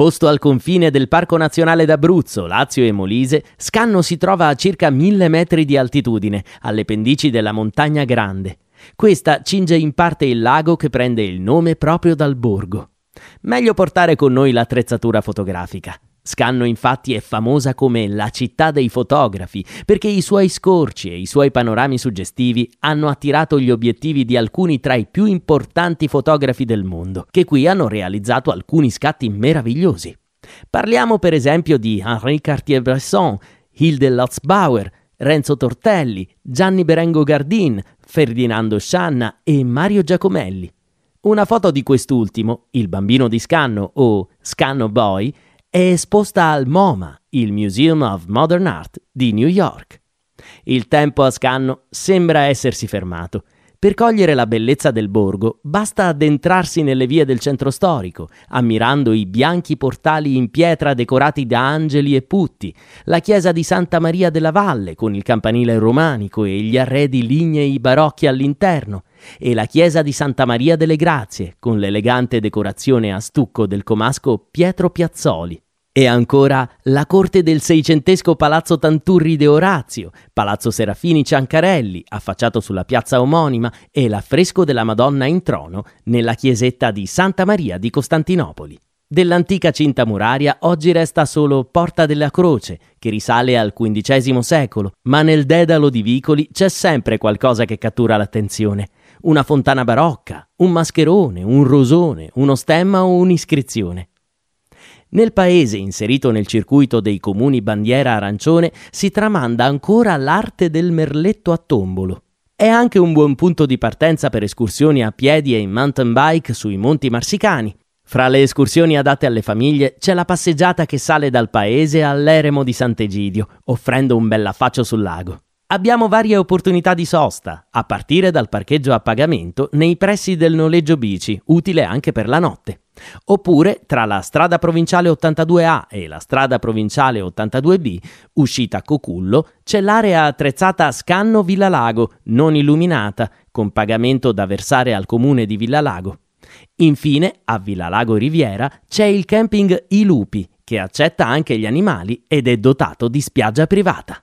Posto al confine del Parco Nazionale d'Abruzzo, Lazio e Molise, Scanno si trova a circa mille metri di altitudine, alle pendici della Montagna Grande. Questa cinge in parte il lago che prende il nome proprio dal borgo. Meglio portare con noi l'attrezzatura fotografica. Scanno infatti è famosa come la città dei fotografi perché i suoi scorci e i suoi panorami suggestivi hanno attirato gli obiettivi di alcuni tra i più importanti fotografi del mondo, che qui hanno realizzato alcuni scatti meravigliosi. Parliamo per esempio di Henri Cartier-Bresson, Hilde Lotzbauer, Renzo Tortelli, Gianni Berengo Gardin, Ferdinando Scianna e Mario Giacomelli. Una foto di quest'ultimo, il bambino di Scanno o Scanno Boy, è esposta al MoMA, il Museum of Modern Art di New York. Il tempo a Scanno sembra essersi fermato. Per cogliere la bellezza del borgo basta addentrarsi nelle vie del centro storico, ammirando i bianchi portali in pietra decorati da angeli e putti, la chiesa di Santa Maria della Valle con il campanile romanico e gli arredi lignei barocchi all'interno, e la chiesa di Santa Maria delle Grazie, con l'elegante decorazione a stucco del comasco Pietro Piazzoli. E ancora la corte del seicentesco Palazzo Tanturri de Orazio, Palazzo Serafini Ciancarelli, affacciato sulla piazza omonima, e l'affresco della Madonna in trono nella chiesetta di Santa Maria di Costantinopoli. Dell'antica cinta muraria oggi resta solo Porta della Croce, che risale al XV secolo, ma nel dedalo di vicoli c'è sempre qualcosa che cattura l'attenzione una fontana barocca, un mascherone, un rosone, uno stemma o un'iscrizione. Nel paese inserito nel circuito dei comuni bandiera arancione si tramanda ancora l'arte del merletto a tombolo. È anche un buon punto di partenza per escursioni a piedi e in mountain bike sui monti marsicani. Fra le escursioni adatte alle famiglie c'è la passeggiata che sale dal paese all'eremo di Sant'Egidio, offrendo un bell'affaccio sul lago. Abbiamo varie opportunità di sosta, a partire dal parcheggio a pagamento nei pressi del noleggio bici, utile anche per la notte. Oppure tra la strada provinciale 82A e la strada provinciale 82B, uscita Cocullo, c'è l'area attrezzata Scanno Villa Lago, non illuminata, con pagamento da versare al comune di Villa Lago. Infine, a Villa Lago Riviera c'è il camping I Lupi, che accetta anche gli animali ed è dotato di spiaggia privata.